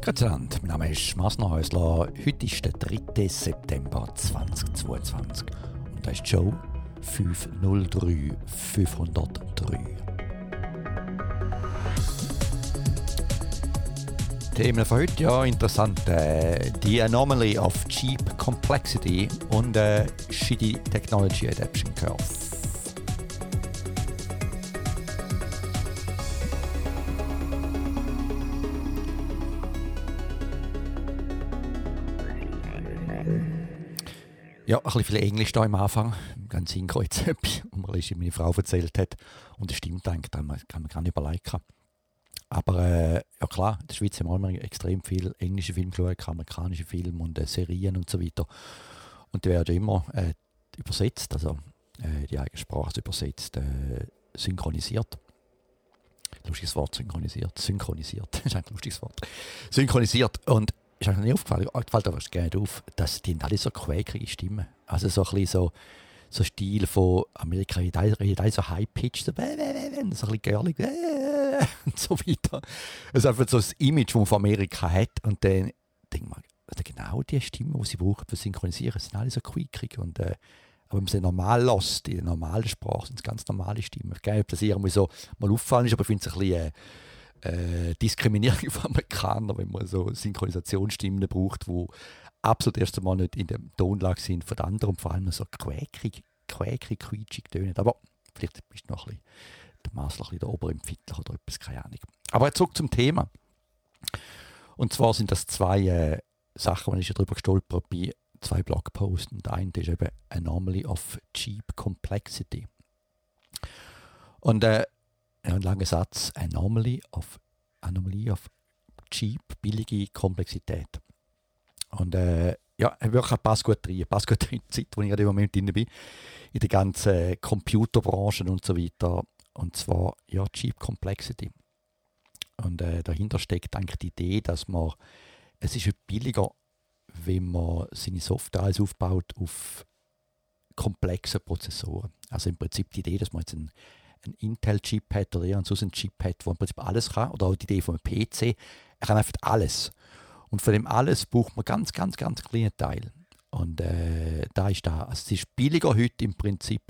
Grüezi mein Name ist Masner Häusler. Heute ist der 3. September 2022 und das ist die Show 503 503. Themen von heute, ja, interessant. Äh, the Anomaly of Cheap Complexity und äh, Shitty Technology Adaption Curve. Ja, ein bisschen viel Englisch da am Anfang. Ganz jetzt etwas, was meine Frau erzählt hat. Und das stimmt eigentlich, da kann man gar nicht überlegen. Aber äh, ja klar, in der Schweiz haben wir immer extrem viel englische Filme geschaut, amerikanische Filme und äh, Serien und so weiter. Und die werden immer äh, übersetzt, also äh, die eigene Sprache übersetzt, äh, synchronisiert. Lustiges Wort, synchronisiert. Synchronisiert, das ist ein lustiges Wort. Synchronisiert. Und ist eigentlich nicht aufgefallen, fällt aber gerne auf, dass die alle so quäkige Stimmen. Also so ein so, so Stil von Amerika, redet alle so high-pitched, so, so ein bisschen girlig und so weiter. Also einfach so das Image, das man von Amerika hat und dann denkt man, also genau die Stimmen, die sie brauchen für Synchronisieren, sind alle so quiekig und äh, aber wenn man sie normal lässt, in der normalen Sprache, sind es ganz normale Stimmen. Ich weiß nicht, ob das irgendwie so mal auffallen ist, aber ich finde es ein bisschen äh, äh, Diskriminierung von Amerikanern, wenn man so Synchronisationsstimmen braucht, die absolut erst einmal nicht in der Tonlage sind von anderen und vor allem so quäkig, quäkig, quietschig tönen. Aber vielleicht bist du noch ein bisschen der Maßler ein bisschen der Oberempfindlich oder etwas, keine Ahnung. Aber zurück zum Thema. Und zwar sind das zwei äh, Sachen, die ich darüber gestolpert bei zwei Blogposts. Und der eine ist eben Anomaly of Cheap Complexity. Und äh, ja, ein langer Satz, Anomaly of, Anomaly of cheap, billige Komplexität. Und äh, ja, wirklich passt gut rein, passt gut in die Zeit, wo ich im Moment drin bin, in der ganzen Computerbranche und so weiter. Und zwar, ja, Cheap Complexity. Und äh, dahinter steckt eigentlich die Idee, dass man, es ist billiger, wenn man seine Software aufbaut auf komplexe Prozessoren. Also im Prinzip die Idee, dass man jetzt einen ein Intel-Chip hat oder so ein Chip hat, wo im Prinzip alles kann, oder auch die Idee einem PC, er kann einfach alles. Und von dem alles braucht man ganz, ganz, ganz kleine Teile. Und äh, da ist da, also es ist billiger heute im Prinzip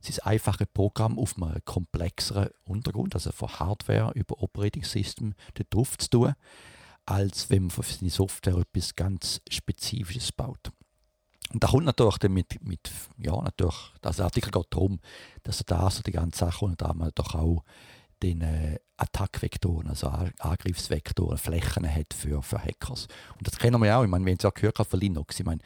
es ist einfache Programm auf einem komplexeren Untergrund, also von Hardware über Operating System drauf zu tun, als wenn man für seine Software etwas ganz Spezifisches baut. Und da kommt natürlich mit, mit ja, natürlich, das Artikel geht darum, dass da so die ganze Sache und da man doch auch den äh, Attackvektoren, also Angriffsvektoren, Flächen hat für, für Hackers. Und das kennen wir auch. Ich meine, wir haben es ja gehört von Linux. Ich meine,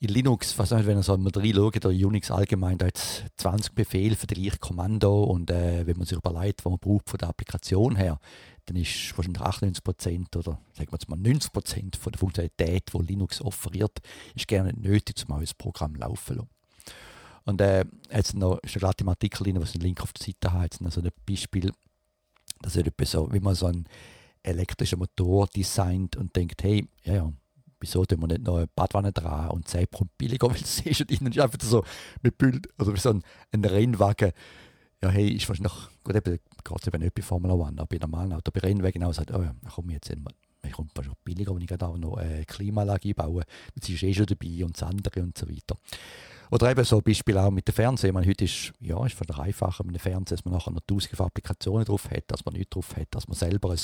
in Linux, was nicht, wenn ihr so mal reinschaut, oder Unix allgemein, da hat 20 Befehle für das gleiche Kommando und äh, wenn man sich überlegt, was man braucht von der Applikation her, dann ist wahrscheinlich 98% oder sagen wir jetzt mal 90% von der Funktionalität, die Linux offeriert, ist gerne nötig, um ein Programm laufen zu lassen. Und äh, jetzt noch, ist gerade im Artikel drin, was einen Link auf der Seite hat, jetzt noch so ein Beispiel, das ist so, wie man so einen elektrischen Motor designt und denkt, hey, ja, ja, wieso tun wir nicht noch eine Badwanne dran und 10 Prozent billiger, weil es ist innen ist einfach so mit Bild, also wie so ein, ein Rennwagen, ja, hey, ist wahrscheinlich, gut, eben, geht eben nicht bei Formel 1, aber bei normalen Auto, bei Rennwagen auch sagt, oh ja, komm jetzt, ich kommt wahrscheinlich billiger, wenn ich auch noch eine äh, Klimaanlage einbaue, jetzt ist eh schon dabei und das andere und so weiter. Oder eben so ein Beispiel auch mit dem Fernseher. Ich meine, heute ist, ja, ist einfacher mit dem Fernseher, dass man nachher noch tausende Applikationen drauf hat, dass man nicht drauf hat, dass man selber ein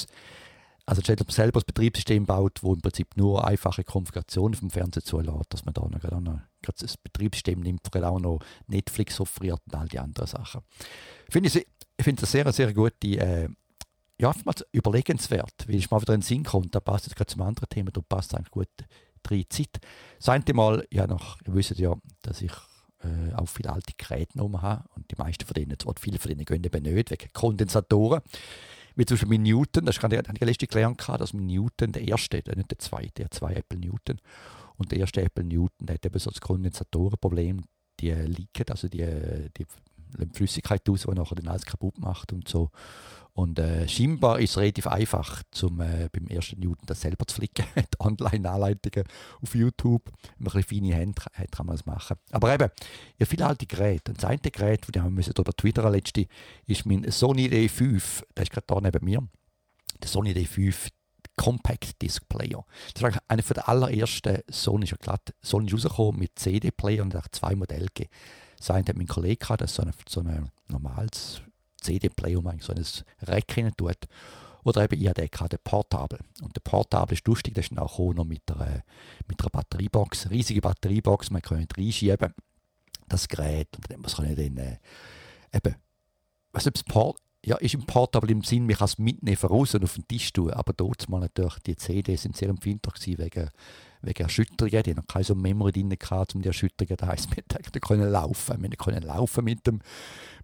also man selber ein Betriebssystem baut, wo im Prinzip nur einfache Konfigurationen vom Fernseher zulässt, dass man da noch, gerade noch das Betriebssystem nimmt, wo auch noch Netflix offeriert und all die anderen Sachen. Finde ich, ich finde das sehr, sehr gute, äh, ja, überlegenswert, weil ich mal wieder in den Sinn kommt, da passt jetzt gerade zum anderen Thema, da passt eigentlich gut drei Zeit. Das eine Mal, ja, noch, ihr wisst ja, dass ich äh, auch viele alte Geräte genommen habe und die meisten von denen, viele von denen gehen eben nicht, wegen Kondensatoren wie zum Beispiel mit Newton, das habe ich letztens gelernt, dass mit Newton der erste, nicht der zweite, der zwei Apple Newton. Und der erste Apple Newton hat eben so das Kondensatorenproblem, die liegen, also die, die Flüssigkeit aus, die nachher den alles kaputt macht und so. Und äh, scheinbar ist es relativ einfach, zum, äh, beim ersten Newton das selber zu flicken. Online-Anleitungen auf YouTube. Wenn man ein bisschen feine Hände hat, kann man das machen. Aber eben, ja, viele alte Geräte. Und das eine Gerät, das wir über Twitter letzte, ist mein Sony D5. Der ist gerade da neben mir. Der Sony D5 Compact Disc Player. Das war einer der allerersten Sony, ist ja glatt, Sony ist rausgekommen mit CD-Player und hat zwei Modelle gegeben. Das eine hat mein Kollege gehabt, das so ein so normales CD-Player, wo so ein Rack rein tut. Oder eben, ich hatte den Portable. Und der Portable ist lustig, das ist auch noch mit einer, mit einer Batteriebox, riesige Batteriebox, man kann reinschieben, das Gerät. Und dann kann ich dann äh, eben, was das Port, ja, ist im Portable im Sinn, man kann es mitnehmen raus und auf den Tisch tun, aber dort mal natürlich, die CDs sind sehr empfindlich wegen, wegen Erschütterungen, die haben noch keine so Memory drin gehabt, um die Erschütterungen, das heisst, wir können laufen, wir können laufen mit dem,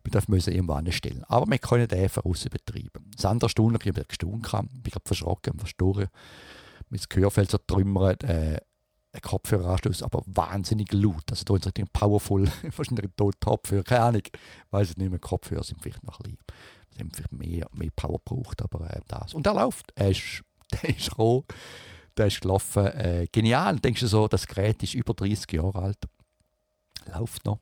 wir dürfen müssen irgendwo anstellen, aber wir können den von raus betreiben. Das andere Stunde, ich habe gestaunt, ich gerade verschrocken, verstoren, mein Gehörfeld zertrümmert, äh, ein Kopfhöreranschluss, aber wahnsinnig laut. Also da ist richtig powerful, wahrscheinlich ein Top-Kopfhörer, keine Ahnung, weiß ich nicht mehr, Kopfhörer sind vielleicht noch ein bisschen haben vielleicht mehr, mehr Power gebraucht, aber äh, das. Und er läuft. Er ist, der ist roh, der ist gelaufen. Äh, genial. Denkst du so, das Gerät ist über 30 Jahre alt. Läuft noch.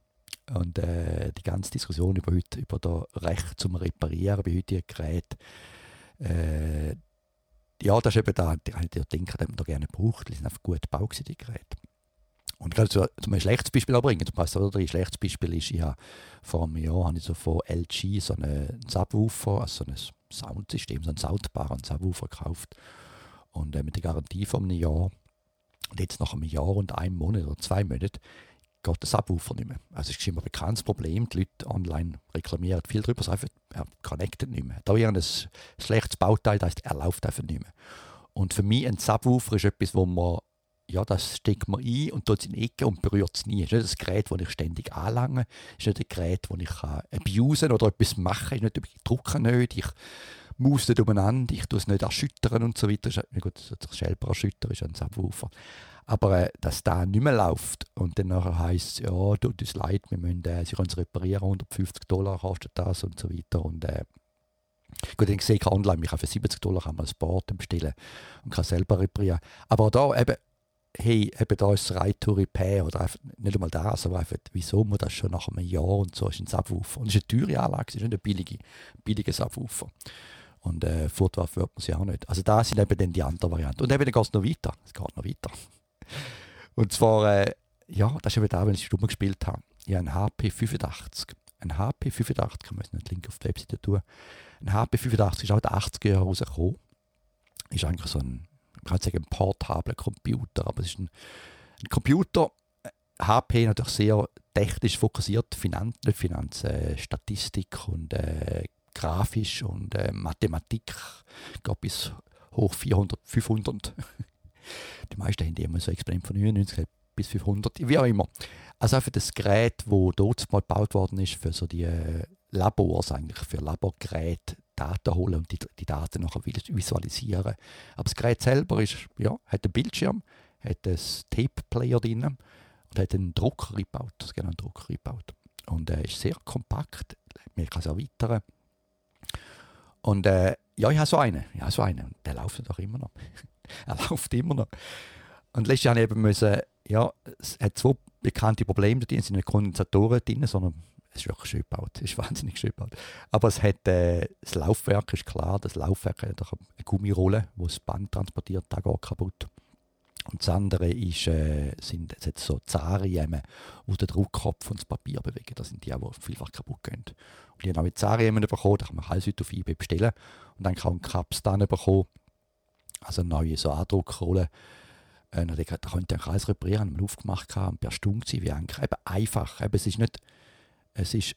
Und äh, die ganze Diskussion über, heute, über das Recht zum Reparieren bei heutigen Geräten, äh, ja, das ist eben da, ich denke, dass man da gerne braucht. Die sind einfach gut gebaut, die Geräte. Und ich kann zu, zu einem schlechtes Beispiel auch bringen. Zum Beispiel, ein schlechtes Beispiel ist, ich habe vor einem Jahr habe ich so von LG so einen Subwoofer, also so ein Soundsystem, so einen Soundbar, einen Subwoofer gekauft. Und äh, mit der Garantie von einem Jahr. Jetzt nach einem Jahr und einem Monat oder zwei Monaten geht der Subwoofer nicht mehr. Also es ist immer ein bekanntes Problem. Die Leute online reklamieren viel darüber, es einfach, er connectet nicht mehr. Da ist ein schlechtes Bauteil, das heißt, er läuft einfach nicht mehr. Und für mich ein Subwoofer ist etwas, wo man ja, das steckt man ein und tut es in die Ecke und berührt es nie. Es ist nicht das Gerät, das ich ständig anlange. Es ist nicht ein Gerät, das ich abusen oder etwas machen kann. Ich drücke nicht, ich muss nicht umeinander, ich tue es nicht erschüttern und so weiter. Ja, gut, das selber erschüttern ist ein Subwoofer. Aber äh, dass da nicht mehr läuft und dann nachher heisst ja, tut uns leid, wir müssen, äh, sie können es reparieren, 150 Dollar kostet das und so weiter. Und äh, Gut, ich sehe online, ich kann für 70 Dollar kann ein Board bestellen und kann selber reparieren. Aber da eben, hey, eben da ist Right to Repair oder einfach, nicht einmal das, aber einfach, wieso muss das schon nach einem Jahr und so ist ein Subwoofer. Und es ist eine teure Anlage, es ist nicht eine billige, billige Subwoofer. Und äh, Fortwerfen wird man sie auch nicht. Also da sind eben dann die anderen Varianten. Und eben dann geht es noch weiter. Es geht noch weiter. Und zwar, äh, ja, das ist eben da, wenn ich Stumm gespielt habe. Ich habe einen HP 85. Ein HP 85, kann man jetzt den Link auf der Webseite tun. Ein HP 85 ist auch in den 80er Jahren rausgekommen. Ist eigentlich so ein kann sagen, ein portabler Computer, aber es ist ein, ein Computer, HP natürlich sehr technisch fokussiert, Finanz, nicht Finanz, äh, Statistik und äh, grafisch und äh, Mathematik, glaube bis hoch 400, 500. Die meisten haben immer so Experiment von 99 bis 500, wie auch immer. Also für das Gerät, das dort mal gebaut worden ist, für so die äh, Labors eigentlich, für Laborgeräte, Daten holen und die, die Daten nachher visualisieren. Aber das Gerät selber ist, ja, hat einen Bildschirm, hat einen Tape-Player drin und hat einen Drucker gebaut, das einen Drucker gebaut. Und er äh, ist sehr kompakt, man kann es erweitern. Und äh, ja, ich habe so einen, ja, so einen, und der läuft doch immer noch. er läuft immer noch. Und letztes Jahr eben müssen, ja, es hat zwei bekannte Probleme drin, es sind nicht Kondensatoren drin, sondern es ist wirklich schön gebaut. Es ist wahnsinnig schön gebaut. Aber es hat, äh, das Laufwerk ist klar, das Laufwerk hat eine Gummirolle, wo das Band transportiert, da geht kaputt. Und das andere ist, äh, sind hat so Zariemen, wo der Druckkopf und das Papier bewegen. Das sind die, die vielfach kaputt gehen. Und die haben auch mit Zariemen bekommen, da kann man alles heute auf eBay bestellen. Und dann kann man Caps dann bekommen, also neue so Andruckrolle. Äh, da konnte ich alles reparieren, haben wir aufgemacht, und per Stunde wie eigentlich. Eben einfach. Eben, es ist nicht es ist,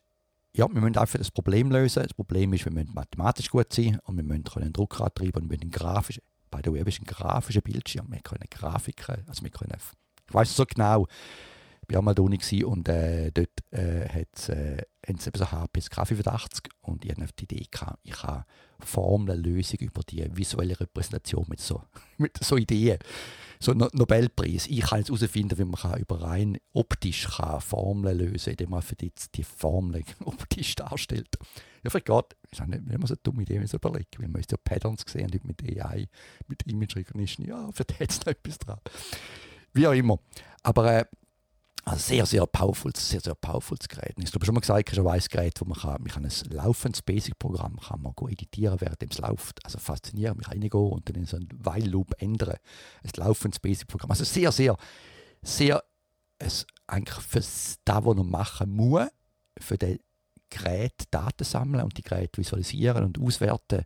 ja, wir müssen einfach das Problem lösen. Das Problem ist, wir müssen mathematisch gut sein und wir müssen einen Drucker antreiben und wir müssen grafisch, bei der Web ist ein grafischer Bildschirm. Wir können Grafiken, also wir können, ich weiß so genau, war auch mal da und äh, dort äh, hat äh, haben sie so HP K85 und ich hatte die Idee, gehabt, ich habe Formellösung über die visuelle Repräsentation mit so, mit so Ideen so no Nobelpreis. Ich kann jetzt herausfinden, wie man über rein optisch kann Formeln lösen kann, indem man für die, die Formel optisch darstellt. Ja, vielleicht geht, ist auch nicht immer so eine dumme Idee, wenn ich überlege, weil man ja Patterns gesehen und mit AI, mit Image Recognition, ja, vielleicht hat es noch etwas dran. Wie auch immer. Aber äh, Also sehr, sehr powerful, sehr, sehr powerfules Gerät. Ich habe schon mal gesagt, es ist ein Gerät, wo man, kann, man kann ein laufendes Basic-Programm kann man editieren, während es läuft. Also faszinierend, mich reingehen und dann in so einen While-Loop ändern. Ein laufendes Basic-Programm. Also sehr, sehr, sehr, es eigentlich für das, was man machen muss, für das Gerät Daten sammeln und die Geräte visualisieren und auswerten,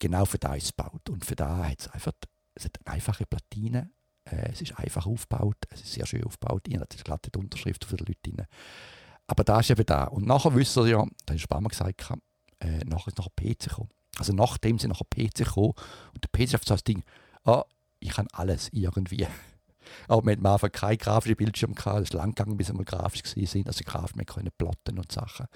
genau für das gebaut. Und für da hat es einfach es hat einfache Platinen, äh, es ist einfach aufgebaut, es ist sehr schön aufgebaut. Ich habe glatte Unterschrift für die Leute drin. Aber da ist eben da. Und nachher wissen Sie ja, da ist Spammer gesagt, äh, nachher ist nachher PC gekommen. Also nachdem sie nachher PC gekommen und der PC ist so das Ding, ah, ich kann alles irgendwie. Aber wir hatten am Anfang keinen grafischen Bildschirm gehabt, es ist lang gegangen, bis wir grafisch sind, also grafisch, wir können plotten und Sachen.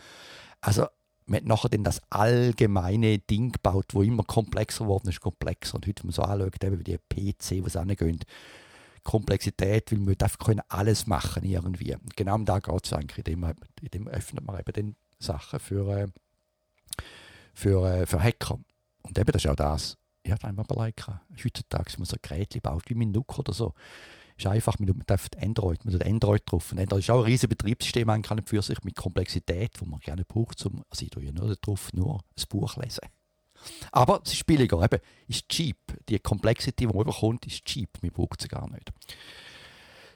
Also man hat nachher dann das allgemeine Ding gebaut, wo immer komplexer geworden ist, komplexer. Und heute, wenn man so anschaut, eben wie die PC, was angehen, Komplexität, weil wir einfach können alles machen irgendwie. Genau um da geht es eigentlich, man, indem öffnet man eben dann Sachen für, äh, für, äh, für Hacker. Und eben das ist auch das, ich habe einmal überlegt, heutzutage, wenn man so ein Gerät baut, wie mein Nook oder so, ist einfach, man darf Android, man Android drauf. Und Android ist auch ein riesiges Betriebssystem an für sich mit Komplexität, die man gerne braucht. Zum, also ich tue ja nur drauf nur ein Buch lesen. Aber es ist billiger, eben, ist cheap. Die Complexity, die man überkommt, ist cheap. Man braucht sie gar nicht.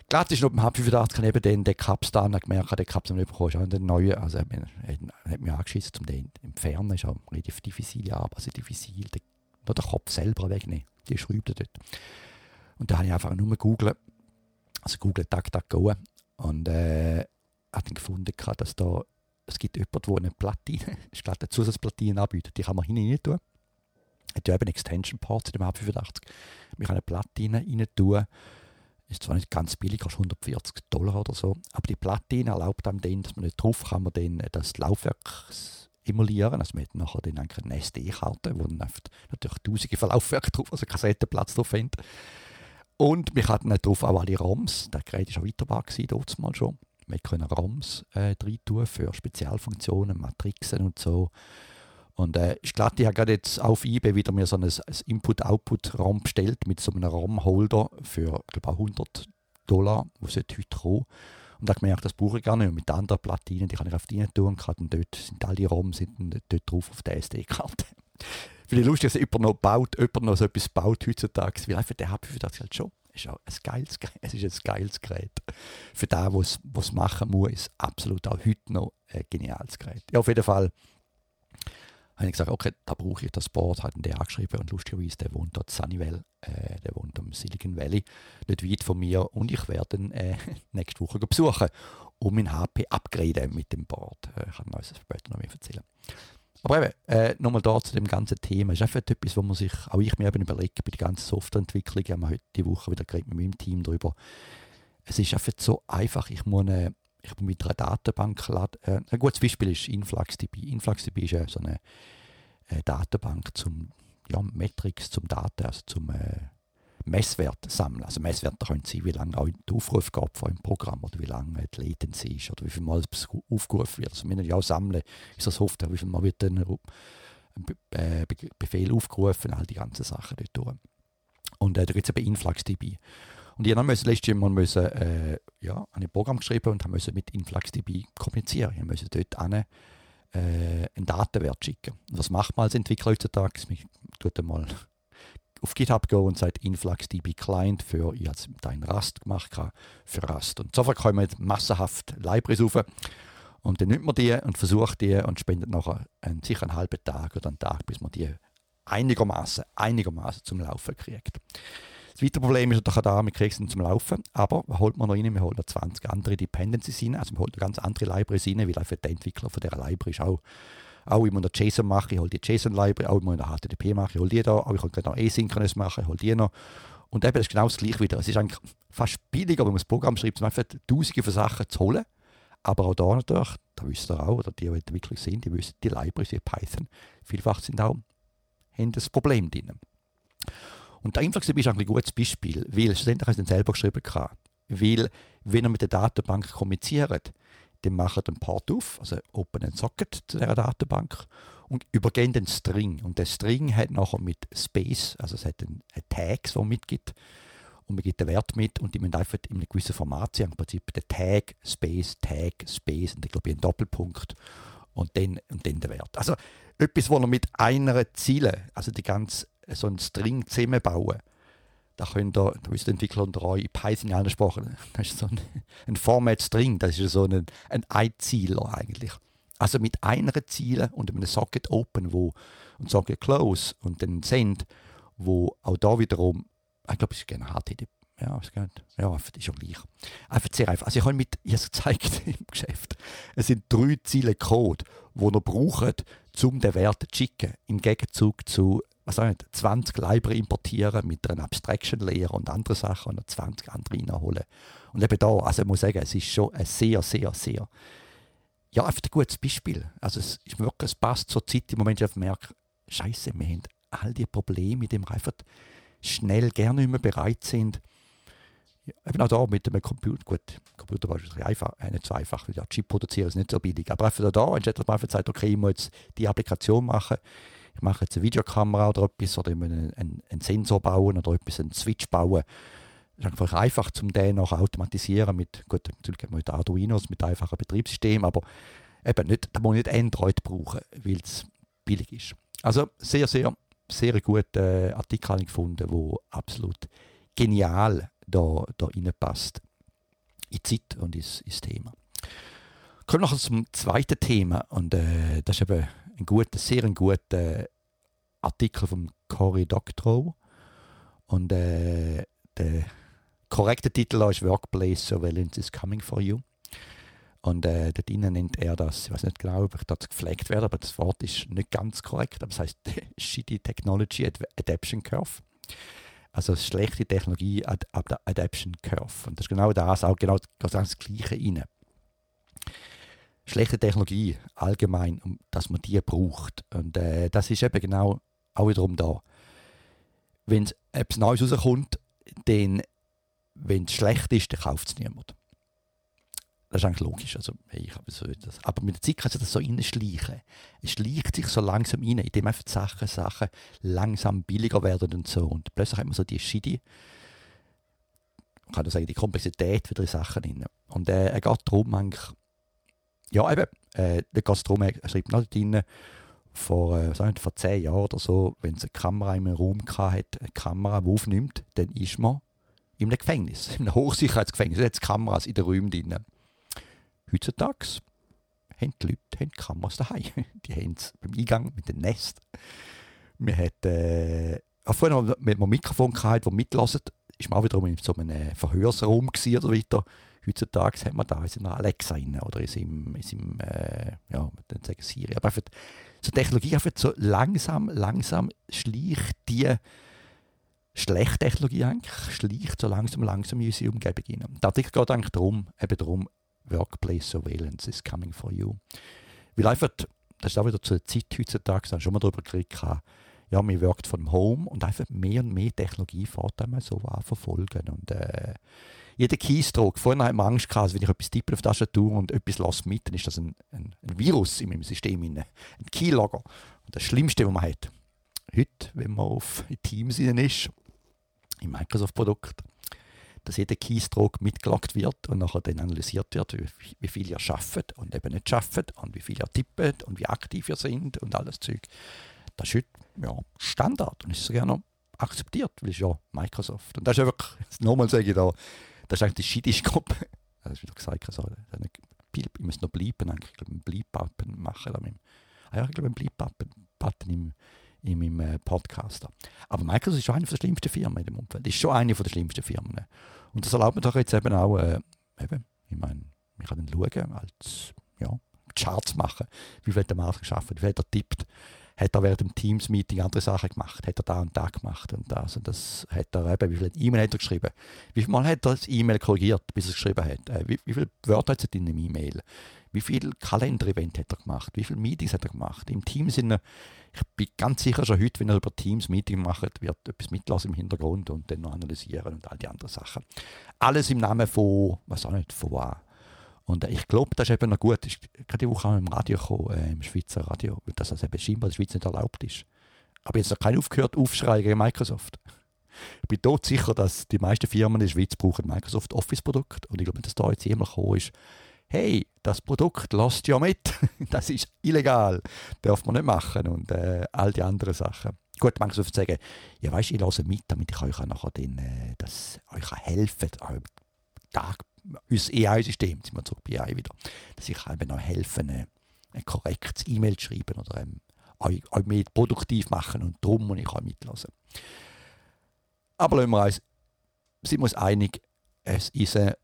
Klar, ist noch beim Hub 85 kann eben den, Cups da gemerkt, den Cups nicht bekommen, ist auch den neuen, also er hat mich angeschissen, um den zu entfernen, ist auch relativ diffizil, ja, also diffizil, den, nur den Kopf selber wegnehmen, die Schrauben dort. Und da habe ich einfach nur gegoogelt, also Google DuckDuckGo und äh, hat dann gefunden, dass da es gibt jemanden, der eine Platine, statt eine Zusatzplatine anbietet. Die kann man hinein tun. Hat ja eben Extension Ports in dem A85. Man kann eine Platine rein tun. Ist zwar nicht ganz billig, kostet 140 Dollar oder so, aber die Platine erlaubt einem dann, dass man nicht drauf kann, man dann das Laufwerk emulieren. Also man hat nachher dann eine SD-Karte, wo dann natürlich tausende von Laufwerken drauf, also Kassettenplatz drauf haben. Und wir hatten drauf auch alle ROMs. Das Gerät war auch weiterbar, mal schon. Wir können ROMs äh, rein tun für Spezialfunktionen, Matrixen und so. Und äh, ist klar, ich habe gerade jetzt auf eBay wieder mir so ein, Input-Output-ROM bestellt mit so einem ROM-Holder für, glaube 100 Dollar, wo es heute kommen. Und habe gemerkt, das brauche ich gar nicht. Und mit anderen Platinen, die kann ich auf die tun und kann dort sind alle ROMs sind dort drauf auf der SD-Karte. Vielleicht lustig, dass jemand noch baut, jemand noch so etwas baut heutzutage, weil einfach der hat für das halt schon. Ist auch ein geiles, es ist ein geiles Gerät. Für das, was es machen muss, ist absolut auch heute noch ein geniales Gerät. Ja, auf jeden Fall habe ich gesagt, okay, da brauche ich das Board, hat der angeschrieben und lustigerweise, der wohnt dort Sunnyvale, äh, der wohnt am Silicon Valley, nicht weit von mir und ich werde ihn äh, nächste Woche besuchen, um mein HP upgraden mit dem Board. Äh, ich kann euch das später noch erzählen. Aber eben, äh, nochmal da zu dem ganzen Thema. Es ist einfach etwas, wo man sich, auch ich mir eben überlege, bei der ganzen Softwareentwicklung, haben wir heute die Woche wieder geredet mit meinem Team darüber. Es ist einfach so einfach. Ich muss, eine, ich mit einer Datenbank laden. Äh, ein gutes Beispiel ist InfluxDB. InfluxDB ist ja so eine, eine Datenbank zum ja, Metrics, zum Daten, also zum äh, Messwerte sammeln. Also Messwerte können sein, wie lange auch der Aufruf geht von einem Programm oder wie lange die Latency ist oder wie viel Mal es aufgerufen wird. Also wir müssen ja auch sammeln, ist das Software, wie viel Mal wird ein Befehl aufgerufen, all die ganzen Sachen dort durch. Und äh, da gibt es eben InfluxDB. Und ich musste letztes Mal müssen, äh, ja, ein Programm geschrieben und haben mit InfluxDB kommunizieren. Wir müssen dort eine, äh, einen Datenwert schicken. Und was macht man als Entwickler heutzutage? Man tut einmal auf GitHub gehen und sagt InfluxDB Client für, ich habe einem Rust gemacht, für Rust. Und sofort kommen massenhaft Libraries rauf. Und dann nimmt man die und versucht die und spendet nachher einen, sicher einen halben Tag oder einen Tag, bis man die einigermaßen einigermaßen zum Laufen kriegt. Das weitere Problem ist natürlich auch da, kriegen sie zum Laufen, aber was holt man noch rein? Wir holen noch 20 andere Dependencies rein, also wir holen ganz andere Libraries rein, weil einfach der Entwickler von dieser Library ist auch auch immer noch JSON mache, ich hole die JSON-Library, auch immer noch HTTP mache, ich hole die da, aber ich kann noch Asynchronous machen, ich hole die noch. Und eben, das ist genau das Gleiche wieder. Es ist eigentlich fast billiger, wenn man das Programm schreibt, um einfach tausende von Sachen zu holen. Aber auch da natürlich, da wisst ihr auch, oder die, die wirklich sind, die wissen, die Libraries wie Python, vielfach sind auch, haben das Problem drin. Und der InfluxDB ist ein gutes Beispiel, weil schlussendlich habe ich es selber geschrieben. Weil, wenn ihr mit der Datenbank kommuniziert, dann machen einen Port auf, also open einen Socket zu dieser Datenbank und übergehen den String. Und der String hat nachher mit Space, also es hat einen, einen Tags, der mitgibt. und man gibt den Wert mit und die müssen einfach in einem gewissen Format sein. Im Prinzip der Tag, Space, Tag, Space und ich glaube ein Doppelpunkt und dann, und dann der Wert. Also etwas, wo wir mit einer Ziele, also die ganze, so einen String zusammenbauen, da könnt ihr, da wisst ihr Entwickler unter euch, Python angesprochen, das ist so ein, ein Format String, das ist so ein, ein Einzieler eigentlich. Also mit einer Ziele und einem Socket Open wo, und Socket Close und dann Send, wo auch da wiederum, ich glaube, es ist gerne HTTP, ja, es geht. Ja, ist schon gleich. Einfach sehr einfach. Also ich habe mit, ich habe es gezeigt im Geschäft. Es sind drei Ziele Code, die ihr braucht, um den Wert zu schicken. Im Gegenzug zu was auch nicht, 20 Library importieren mit einer Abstraction Layer und anderen Sachen und 20 andere reinholen. Und eben da, also ich muss sagen, es ist schon ein sehr, sehr, sehr, ja, einfach ein gutes Beispiel. Also es ist wirklich, es passt zur Zeit im Moment, ich merke, Scheiße, wir haben all die Probleme, mit denen wir einfach schnell gerne nicht mehr bereit sind, ja, eben auch da mit dem Computer, gut, Computer war es einfach, äh, nicht so einfach, ja, Chip produzieren ist nicht so billig, aber einfach da, anstatt dass man einfach sagt, okay, ich muss jetzt die Applikation machen, ich mache jetzt eine Videokamera oder etwas oder einen, einen, einen Sensor bauen oder etwas, einen Switch bauen. Es ist einfach einfach, um den noch automatisieren mit, gut, natürlich mit Arduinos, mit einfachen Betriebssystemen, aber eben nicht, da muss ich nicht Android brauchen, weil es billig ist. Also sehr, sehr, sehr gute äh, Artikel gefunden, wo absolut genial da, da reinpasst. In die Zeit und ins, ins Thema. Kommen wir noch zum zweiten Thema und äh, das ist eben ein guter, sehr ein guter Artikel von Cory Doctorow und äh, der korrekte Titel ist Workplace Surveillance is Coming for You. Und äh, dort innen nennt er das, ich weiß nicht genau, ob ich das gepflegt werde, aber das Wort ist nicht ganz korrekt, aber es heißt Shitty Technology Adaption Curve. Also schlechte Technologie Ad Ad Adaption Curve. Und das ist genau das, auch genau das Gleiche rein. Schlechte Technologie allgemein, dass man die braucht. Und äh, das ist eben genau auch wiederum da. Wenn etwas Neues rauskommt, dann, wenn es schlecht ist, dann kauft es niemand. Das ist eigentlich logisch. Also, hey, ich so das. Aber mit der Zeit kann sich das so reinschleichen. Es schleicht sich so langsam rein, indem einfach Sachen, Sachen langsam billiger werden und so. Und plötzlich hat man so die Schide, kann sagen, die Komplexität wieder in Sachen rein. Und äh, er geht darum eigentlich, ja eben, äh, da geht es darum, er schreibt noch drin, vor, äh, vor zehn Jahren oder so, wenn es eine Kamera in einem Raum hatte, eine Kamera, die aufnimmt, dann ist man einem Gefängnis, einem Hochsicherheitsgefängnis. Da hat Kameras in den Räumen drin. Heutzutage haben die Leute haben Kameras daheim. Die haben es beim Eingang mit dem Nest. Wir hatten äh, vorher noch mit einem Mikrofon gehabt, das mitlassen. Ist man auch wieder in so einem Verhörsraum oder weiter. Heutzutage hat man da in seiner Alexa rein oder in seinem, in seinem äh, ja, dann sagen Siri. Aber einfach so Technologie einfach so langsam, langsam schleicht die schlechte Technologie eigentlich, schleicht so langsam, langsam in unsere Umgebung hinein. Der Artikel geht eigentlich darum, eben darum, Workplace Surveillance is coming for you. Weil einfach, das ist auch wieder zur Zeit heutzutage, da schon mal darüber geredet, ja, man wirkt von Home und einfach mehr und mehr Technologie fährt einmal so verfolgen. Und äh, jeder Keystroke, vorhin hat man Angst gehabt, wenn ich etwas tippe auf die Tastatur und etwas lasse mit, dann ist das ein, ein, ein Virus in meinem System, ein Keylogger. Und das Schlimmste, was man hat. Heute, wenn man auf Teams ist, im Microsoft-Produkt, dass jeder Keystroke mitgelockt wird und nachher dann analysiert wird, wie, wie viel ihr schafft und eben nicht schafft und wie viel ihr tippt und wie aktiv ihr seid und alles Zeug. Das ist heute ja, Standard und ist sogar noch akzeptiert, weil es ja Microsoft. Und das ist einfach, nochmal sage ich da, das ist eigentlich die schidische Gruppe. Das ist wieder gesagt, also, ich muss noch bleiben, ich glaube, einen Bleib-Button machen. Mit, ah ich glaube, einen Bleib-Button im, in meinem äh, Podcast. Aber Microsoft ist schon eine der schlimmsten Firmen in dem Umfeld. Ist schon eine der schlimmsten Firmen. Und das erlaubt mir doch jetzt eben auch, äh, eben, ich meine, wir können schauen, als ja, Charts machen, wie viel der Markt geschafft wie viel er tippt. Hat er während dem Teams-Meeting andere Sachen gemacht? Hat er da und da gemacht und das und das? Hat er eben, wie viele E-Mail hat er geschrieben? Wie viel Mal hat er das E-Mail korrigiert, bis er es geschrieben hat? Äh, wie, wie viele Wörter hat er in einem E-Mail? Wie viele Kalender-Event hat er gemacht? Wie viele Meetings hat er gemacht? Im Teamsinne ich bin ganz sicher schon heute, wenn ihr über Teams Meeting macht, wird etwas mitlassen im Hintergrund und dann noch analysieren und all die anderen Sachen. Alles im Namen von, was auch nicht, von. Und äh, ich glaube, das ist eben noch gut. Ich gerade die Woche auch im Radio gekommen, äh, im Schweizer Radio, weil das also eben scheinbar in der Schweiz nicht erlaubt ist. Aber jetzt noch kein aufgehört Aufschrei gegen Microsoft. Ich bin dort sicher, dass die meisten Firmen in der Schweiz brauchen Microsoft Office-Produkte. Und ich glaube, dass da jetzt jemand gekommen ist, hey, das Produkt lasst ja mit, das ist illegal, darf man nicht machen und äh, all die anderen Sachen. Gut, Microsoft sagen, ja weißt, ich lasse mit, damit ich euch nachher den, äh, das, euch helfen kann, Tag, unser AI-System, sind wir zurück bei AI wieder, dass ich eben noch helfen, äh, ein korrektes E-Mail zu schreiben oder ähm, euch, euch mehr produktiv machen und darum muss ich euch mitlassen. Aber lassen wir uns, sind wir uns einig, es ist eine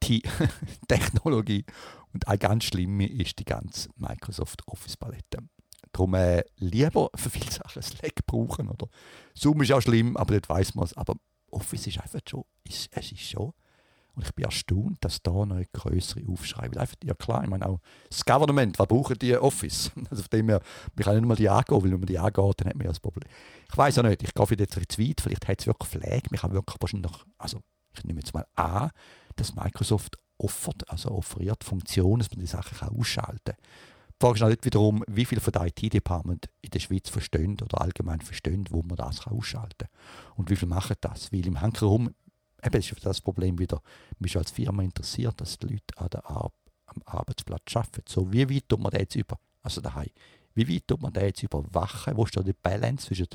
Technologie und eine ganz schlimme ist die ganze Microsoft Office Palette. Darum äh, lieber für viele Sachen Slack brauchen. Oder Zoom ist auch schlimm, aber dort weiß man es. Aber Office ist einfach schon, ist, es ist schon. Und ich bin erstaunt, dass da noch größere Aufschrei wird. Einfach, ja klar, ich meine auch das Government, was brauchen die Office? Also auf dem her, wir können nicht mal die angehen, weil wenn man die angeht, dann hat man ja das Problem. Ich weiß auch nicht, ich gehe jetzt zu weit, vielleicht hat es wirklich Pflege, mich haben wirklich wahrscheinlich, also ich nehme jetzt mal an, dass Microsoft offert, also offeriert Funktionen, dass man die Sachen kann ausschalten kann. Die Frage ist nicht wiederum, wie viele von den IT-Department in der Schweiz verstehen oder allgemein verstehen, wo man das kann ausschalten kann. Und wie viele machen das? Weil im Hankerum, eben ist das Problem wieder, man ist als Firma interessiert, dass die Leute an der Ar am Arbeitsplatz arbeiten. So, wie weit tut man das jetzt über, also daheim, wie weit tut man das jetzt überwachen? Wo ist da die Balance zwischen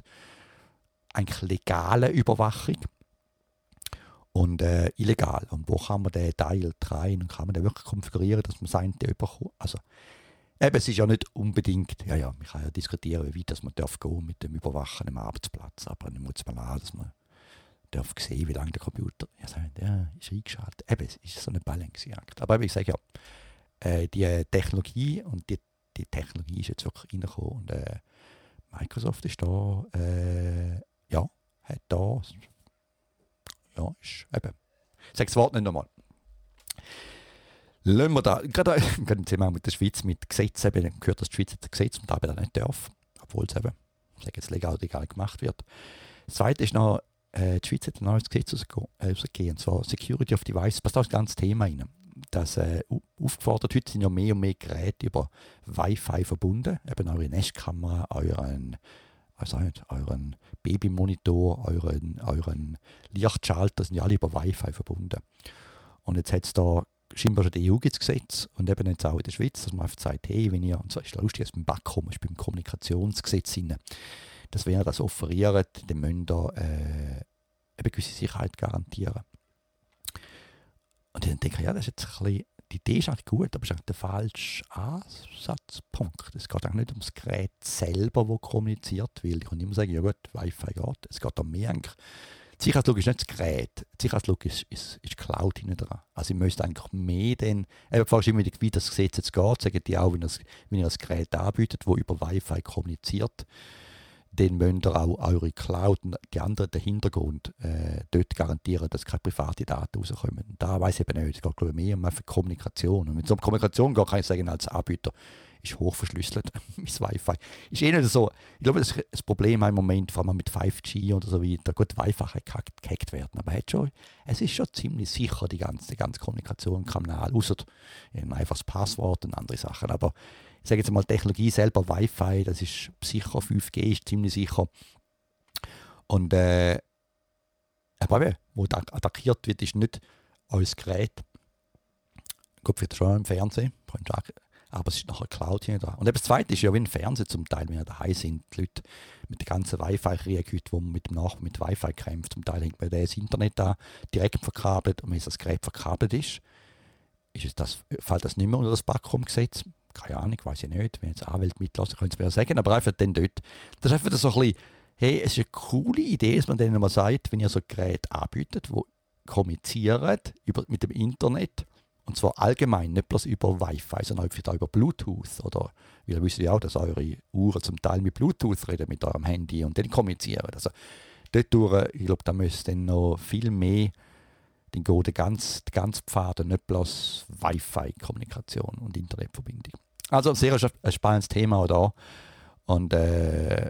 eigentlich legalen Überwachung und äh, illegal. Und wo kann man den Teil rein und kann man den wirklich konfigurieren, dass man sein überkommt. Also, eben, es ist ja nicht unbedingt, ja, ja, man kann ja diskutieren, wie weit man darf gehen mit dem Überwachen am Arbeitsplatz, aber dann muss man an, dass man darf sehen, wie lange der Computer sagt, ja, ist eingeschaltet. Eben, es ist so eine Balanceakt. Aber wie ich sage, ja, äh, die Technologie und die, die Technologie ist jetzt wirklich reingekommen und äh, Microsoft ist da, äh, ja, hat da ja, ist eben. Ich sage das Wort nicht nochmal. Lassen wir da, gerade im Thema mit der Schweiz, mit Gesetzen, eben, gehört das die Schweiz ein Gesetz und da eben nicht darf, obwohl es eben, ich sage jetzt legal, legal gemacht wird. Das Zweite ist noch, äh, die Schweiz hat ein neues Gesetz rausgegeben, und zwar Security of Device, passt da das ganze Thema rein. Das äh, aufgefordert, heute sind ja mehr und mehr Geräte über Wi-Fi verbunden, eben eure Nestkamera, euren nicht, euren Babymonitor, euren, euren Lichtschalter sind ja alle über Wi-Fi verbunden. Und jetzt hat es da scheinbar schon die EU Gesetz und eben jetzt auch in der Schweiz, dass man einfach sagt, hey, wenn ihr, und so ist lustig, dass beim BAKOM, ist beim Kommunikationsgesetz drin, dass wenn ihr das offeriert, dann müsst ihr äh, eine gewisse Sicherheit garantieren. Und dann denke ich, ja, das ist jetzt ein bisschen die Idee ist eigentlich gut, aber es ist der falsche Ansatzpunkt. Es geht eigentlich nicht um das Gerät selber, das kommuniziert wird. Ich kann immer sagen, ja gut, Wi-Fi geht. Es geht um mehr. Die Sicherheitslogik ist nicht das Gerät. Die Sicherheitslogik ist, ist, ist Cloud hinten dran. Also ich müsste eigentlich mehr den, eben fragst wie das Gesetz jetzt geht, sagen die auch, wenn, ihr das Gerät anbietet, das über Wi-Fi kommuniziert, dann müsst ihr auch eure Cloud und die anderen, den Hintergrund, äh, dort garantieren, dass keine privaten Daten rauskommen. Und da weiß ich eben nicht. Es geht glaube ich, mehr um Kommunikation. Und wenn es um Kommunikation geht, kann ich sagen, als Anbieter ist hochverschlüsselt, mein Wi-Fi. Ist eh nicht so, ich glaube, das, das Problem im Moment, vor allem mit 5G oder so weiter, gut, Wi-Fi kann gehackt werden, aber hat schon, es ist schon ziemlich sicher, die ganze, die ganze Kommunikation, Kanal, außer ein einfaches Passwort und andere Sachen, aber ich sage jetzt mal, Technologie selber, Wi-Fi, das ist sicher, 5G ist ziemlich sicher. Und äh, aber eben, wo attackiert wird, ist nicht als Gerät. Gut, wird schon im Fernsehen, aber es ist nachher Cloud hier dran. Und das Zweite ist ja wie ein Fernseher zum Teil, wenn wir daheim sind, die Leute mit der ganzen Wi-Fi-Krieg, wo man mit dem Nachbarn mit Wi-Fi kämpft. Zum Teil hängt man das Internet da direkt verkabelt und wenn das Gerät verkabelt ist, ist es das, fällt das nicht mehr unter das Backroom-Gesetz keine Ahnung, weiß ich nicht, wenn jetzt Anwälte mitlassen, können sie mir sagen, aber einfach dann dort, das ist einfach so ein bisschen, hey, es ist eine coole Idee, dass man denen mal sagt, wenn ihr so ein Gerät anbietet, wo kommunizieren über, mit dem Internet, und zwar allgemein, nicht bloß über Wi-Fi, sondern auch über Bluetooth. Oder wir wissen ja auch, dass eure Uhren zum Teil mit Bluetooth reden, mit eurem Handy und dann kommunizieren. Also dort, ich glaube, da müsste dann noch viel mehr dann geht der ganze, der ganze Pfad nicht bloß Wi-Fi-Kommunikation und Internetverbindung. Also sehr ein spannendes Thema auch da. Und äh,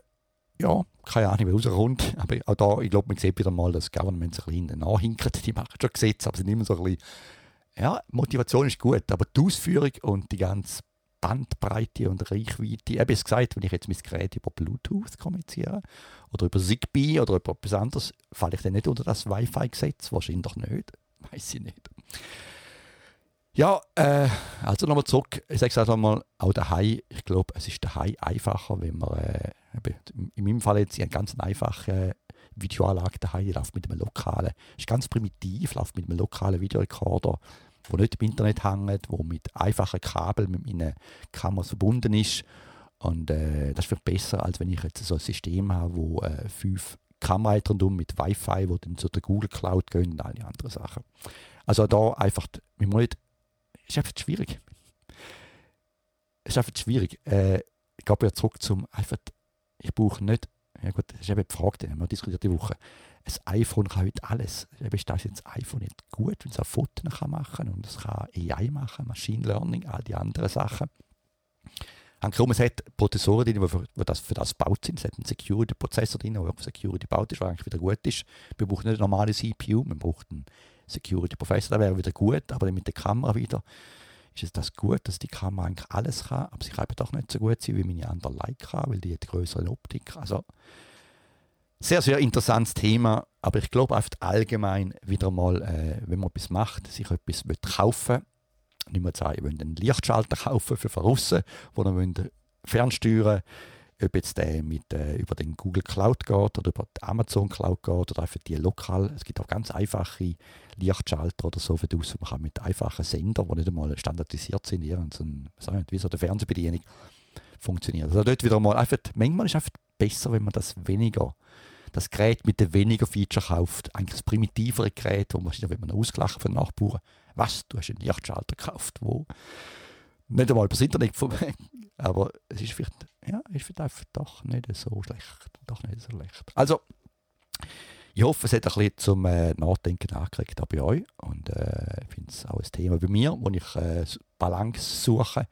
ja, keine Ahnung, wie rauskommt. Aber auch da, ich glaube, man sieht wieder mal, dass Government sich ein bisschen nachhinkt. Die machen schon Gesetze, aber sind immer so ein bisschen, ja, Motivation ist gut, aber die Ausführung und die ganze Bandbreite und Reichweite. Ich habe es gesagt, wenn ich jetzt mein Gerät über Bluetooth kommuniziere oder über Zigbee oder über etwas anderes, falle ich dann nicht unter das Wi-Fi-Gesetz? Wahrscheinlich nicht. Weiß ich nicht. Ja, äh, also nochmal zurück. Ich sage es also mal, auch daheim, ich glaube, es ist daheim einfacher, wenn man, äh, in meinem Fall jetzt eine ganz einfache Videoanlage daheim, die läuft mit einem lokalen, ist ganz primitiv, läuft mit einem lokalen Videorekorder, wo nicht im Internet hängt, wo mit einfachen Kabeln mit meinen Kameras verbunden ist. Und äh, das ist besser, als wenn ich jetzt so ein System habe, wo äh, fünf Kameras mit Wi-Fi, wo dann zu der Google Cloud gehen und alle anderen Sachen. Also da einfach, wir müssen nicht, ist einfach schwierig. Es ist einfach schwierig. Äh, ich gehe ja zurück zum einfach, ich brauche nicht ja gut, das ist eben die Frage, die haben wir diskutiert die Woche. Ein iPhone kann heute alles. Eben das jetzt iPhone nicht gut, wenn es auch Fotos machen kann und es kann AI machen, Machine Learning, all die anderen Sachen. Hankerum, es hat Prozessoren drin, die für, das, für das gebaut sind. Es hat einen Security-Prozessor drin, der auf Security gebaut ist, was eigentlich wieder gut ist. Wir brauchen nicht eine normale CPU, man braucht einen Security-Prozessor, der wäre wieder gut, aber dann mit der Kamera wieder ist es das gut, dass die Kamera eigentlich alles kann, aber sie kann eben doch nicht so gut sein wie meine andere Leica, weil die hat größere Optik. Also sehr, sehr interessantes Thema, aber ich glaube einfach allgemein wieder mal, äh, wenn man etwas macht, sich etwas kaufen nicht mehr sagen, ihr wollt einen Lichtschalter kaufen für außen, wo ihr fernsteuern ob jetzt der mit, äh, über den Google Cloud geht oder über die Amazon Cloud geht oder einfach die lokal. Es gibt auch ganz einfache Lichtschalter oder so für draussen. Man kann mit einfachen Sendern, die nicht einmal standardisiert sind, so ein, wie so eine Fernsehbedienung funktioniert. Also dort wieder mal einfach, manchmal ist es einfach besser, wenn man das weniger das Gerät mit den weniger Feature kauft, eigentlich das primitivere Gerät, wo man wenn man ausgelacht von Nachbarn, was, du hast einen Lichtschalter gekauft, wo nicht einmal über das Internet, aber es ist vielleicht ja, ist vielleicht doch nicht so schlecht. Doch nicht so schlecht. Also, ich hoffe, es hat ein bisschen zum äh, Nachdenken angekriegt auch bei euch. Und äh, ich finde es auch ein Thema bei mir, wo ich äh, Balance suche.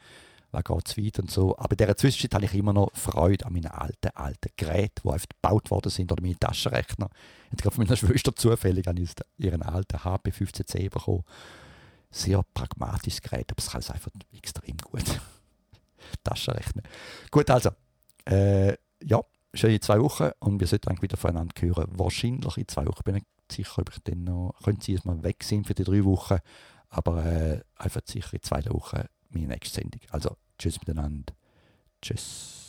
Was geht es weiter und so. Aber in dieser Zwischenzeit habe ich immer noch Freude an meinen alten, alten Geräten, die einfach gebaut worden sind, oder meine Taschenrechner. Jetzt gerade von meiner Schwester zufällig habe ich ihren alten HP 15C bekommen. Sehr pragmatisches Gerät, aber es kann es einfach extrem gut. Taschenrechner. Gut, also, äh, ja, schöne zwei Wochen und wir sollten eigentlich wieder voneinander hören. Wahrscheinlich in zwei Wochen. Bin ich sicher, ob ich dann noch, können Sie mal weg sind für die drei Wochen, aber äh, einfach sicher in zwei Wochen meine nächste Sendung. Also, tschüss miteinander. Tschüss.